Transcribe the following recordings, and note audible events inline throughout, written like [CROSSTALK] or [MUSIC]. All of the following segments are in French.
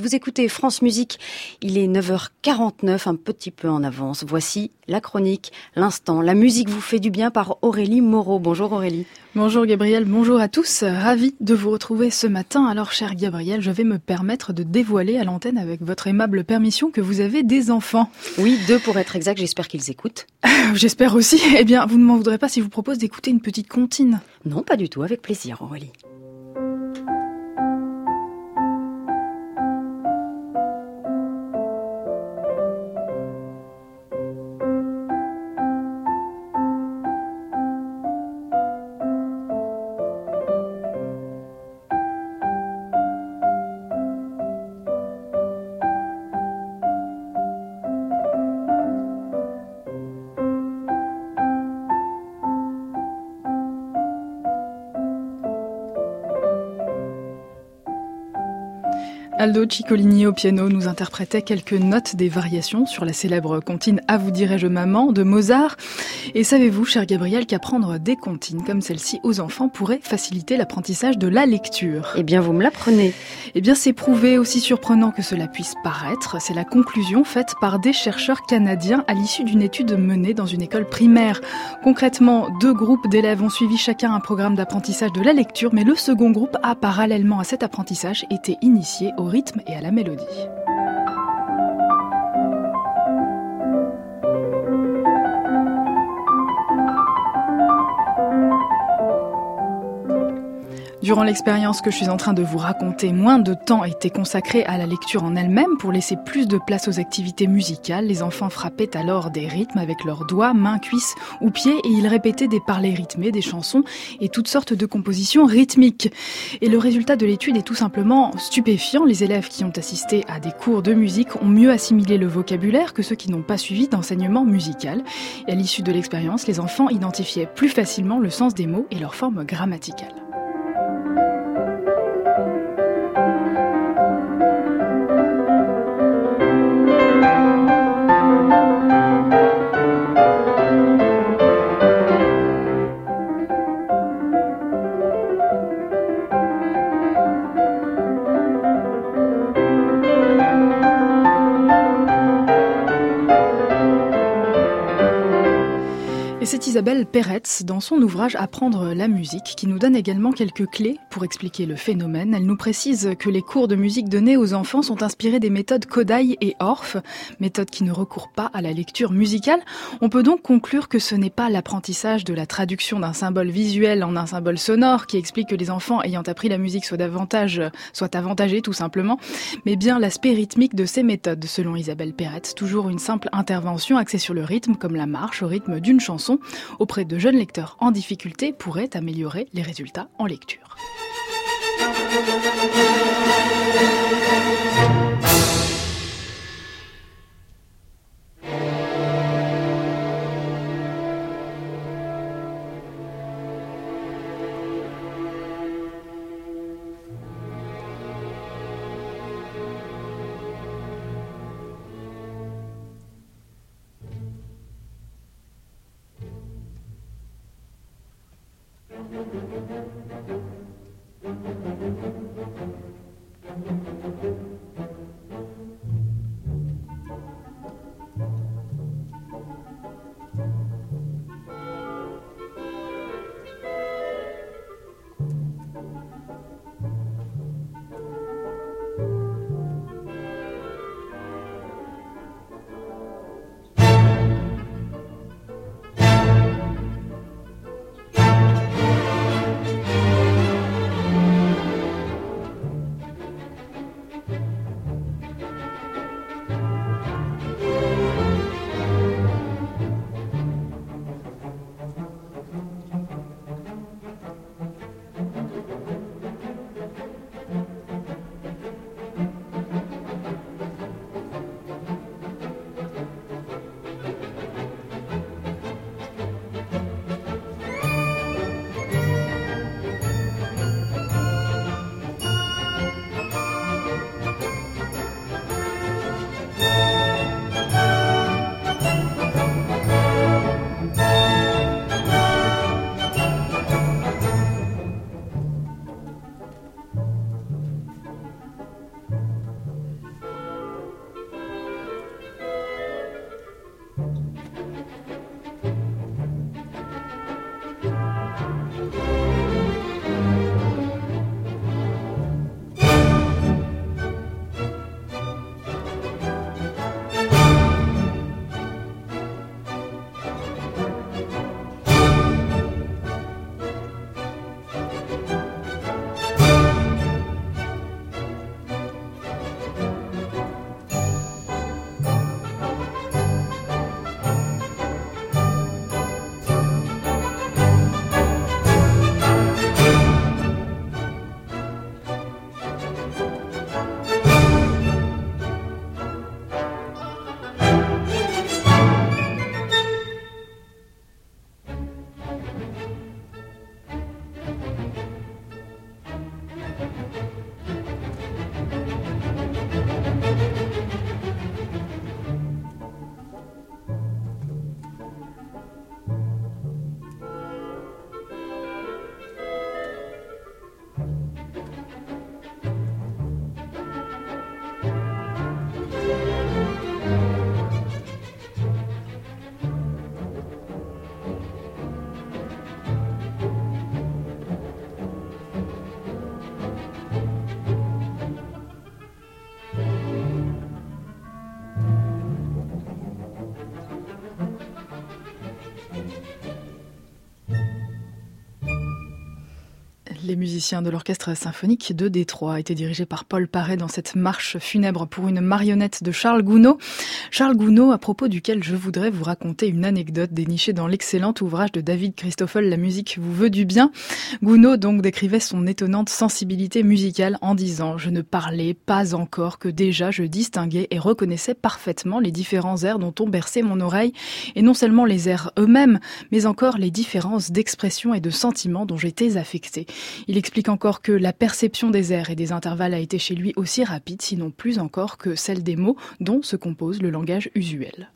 Vous écoutez France Musique, il est 9h49, un petit peu en avance. Voici la chronique, l'instant. La musique vous fait du bien par Aurélie Moreau. Bonjour Aurélie. Bonjour Gabriel, bonjour à tous. Ravi de vous retrouver ce matin. Alors cher Gabriel, je vais me permettre de dévoiler à l'antenne avec votre aimable permission que vous avez des enfants. Oui, deux pour être exact, j'espère qu'ils écoutent. [LAUGHS] j'espère aussi. Eh bien, vous ne m'en voudrez pas si je vous propose d'écouter une petite comptine. Non, pas du tout, avec plaisir Aurélie. Aldo Ciccolini au piano nous interprétait quelques notes des variations sur la célèbre comptine À vous dirai-je maman de Mozart. Et savez-vous, cher Gabriel, qu'apprendre des comptines comme celle-ci aux enfants pourrait faciliter l'apprentissage de la lecture? Eh bien, vous me l'apprenez. Eh bien, c'est prouvé, aussi surprenant que cela puisse paraître. C'est la conclusion faite par des chercheurs canadiens à l'issue d'une étude menée dans une école primaire. Concrètement, deux groupes d'élèves ont suivi chacun un programme d'apprentissage de la lecture, mais le second groupe a, parallèlement à cet apprentissage, été initié au rythme et à la mélodie. Durant l'expérience que je suis en train de vous raconter, moins de temps été consacré à la lecture en elle-même pour laisser plus de place aux activités musicales. Les enfants frappaient alors des rythmes avec leurs doigts, mains, cuisses ou pieds et ils répétaient des parlers rythmés, des chansons et toutes sortes de compositions rythmiques. Et le résultat de l'étude est tout simplement stupéfiant. Les élèves qui ont assisté à des cours de musique ont mieux assimilé le vocabulaire que ceux qui n'ont pas suivi d'enseignement musical. Et à l'issue de l'expérience, les enfants identifiaient plus facilement le sens des mots et leur forme grammaticale. C'est Isabelle Peretz dans son ouvrage Apprendre la musique qui nous donne également quelques clés pour expliquer le phénomène. Elle nous précise que les cours de musique donnés aux enfants sont inspirés des méthodes Kodai et Orff, méthodes qui ne recourent pas à la lecture musicale. On peut donc conclure que ce n'est pas l'apprentissage de la traduction d'un symbole visuel en un symbole sonore qui explique que les enfants ayant appris la musique soient davantage, soient avantagés tout simplement, mais bien l'aspect rythmique de ces méthodes, selon Isabelle Peretz. Toujours une simple intervention axée sur le rythme, comme la marche au rythme d'une chanson auprès de jeunes lecteurs en difficulté pourrait améliorer les résultats en lecture. Les musiciens de l'Orchestre symphonique de Détroit étaient dirigés par Paul Paré dans cette marche funèbre pour une marionnette de Charles Gounod. Charles Gounod, à propos duquel je voudrais vous raconter une anecdote dénichée dans l'excellent ouvrage de David Christoffel, La musique vous veut du bien. Gounod donc décrivait son étonnante sensibilité musicale en disant « Je ne parlais pas encore que déjà je distinguais et reconnaissais parfaitement les différents airs dont ont bercé mon oreille, et non seulement les airs eux-mêmes, mais encore les différences d'expression et de sentiments dont j'étais affecté. Il explique encore que la perception des airs et des intervalles a été chez lui aussi rapide, sinon plus encore que celle des mots dont se compose le langage usuel.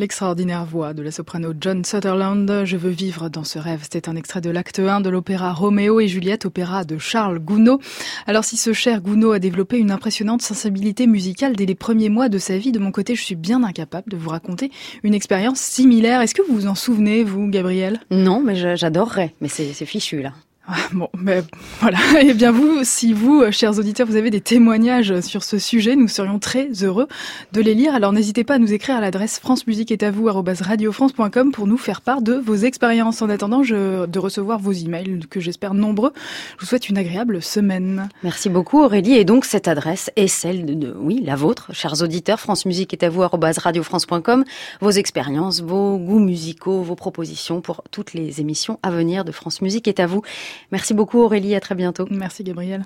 L'extraordinaire voix de la soprano John Sutherland, Je veux vivre dans ce rêve. C'était un extrait de l'acte 1 de l'opéra Roméo et Juliette, opéra de Charles Gounod. Alors si ce cher Gounod a développé une impressionnante sensibilité musicale dès les premiers mois de sa vie, de mon côté, je suis bien incapable de vous raconter une expérience similaire. Est-ce que vous vous en souvenez, vous, Gabriel? Non, mais j'adorerais. Mais c'est fichu, là. Ah, bon, mais voilà. [LAUGHS] Eh bien vous, si vous, euh, chers auditeurs, vous avez des témoignages sur ce sujet, nous serions très heureux de les lire. Alors n'hésitez pas à nous écrire à l'adresse france musique est à vous radiofrance.com pour nous faire part de vos expériences. En attendant je, de recevoir vos emails, que j'espère nombreux, je vous souhaite une agréable semaine. Merci beaucoup Aurélie. Et donc cette adresse est celle de, oui, la vôtre, chers auditeurs. France musique est à vous radiofrance.com. Vos expériences, vos goûts musicaux, vos propositions pour toutes les émissions à venir de France Musique est à vous. Merci beaucoup Aurélie, à très bientôt. Merci Gabriel.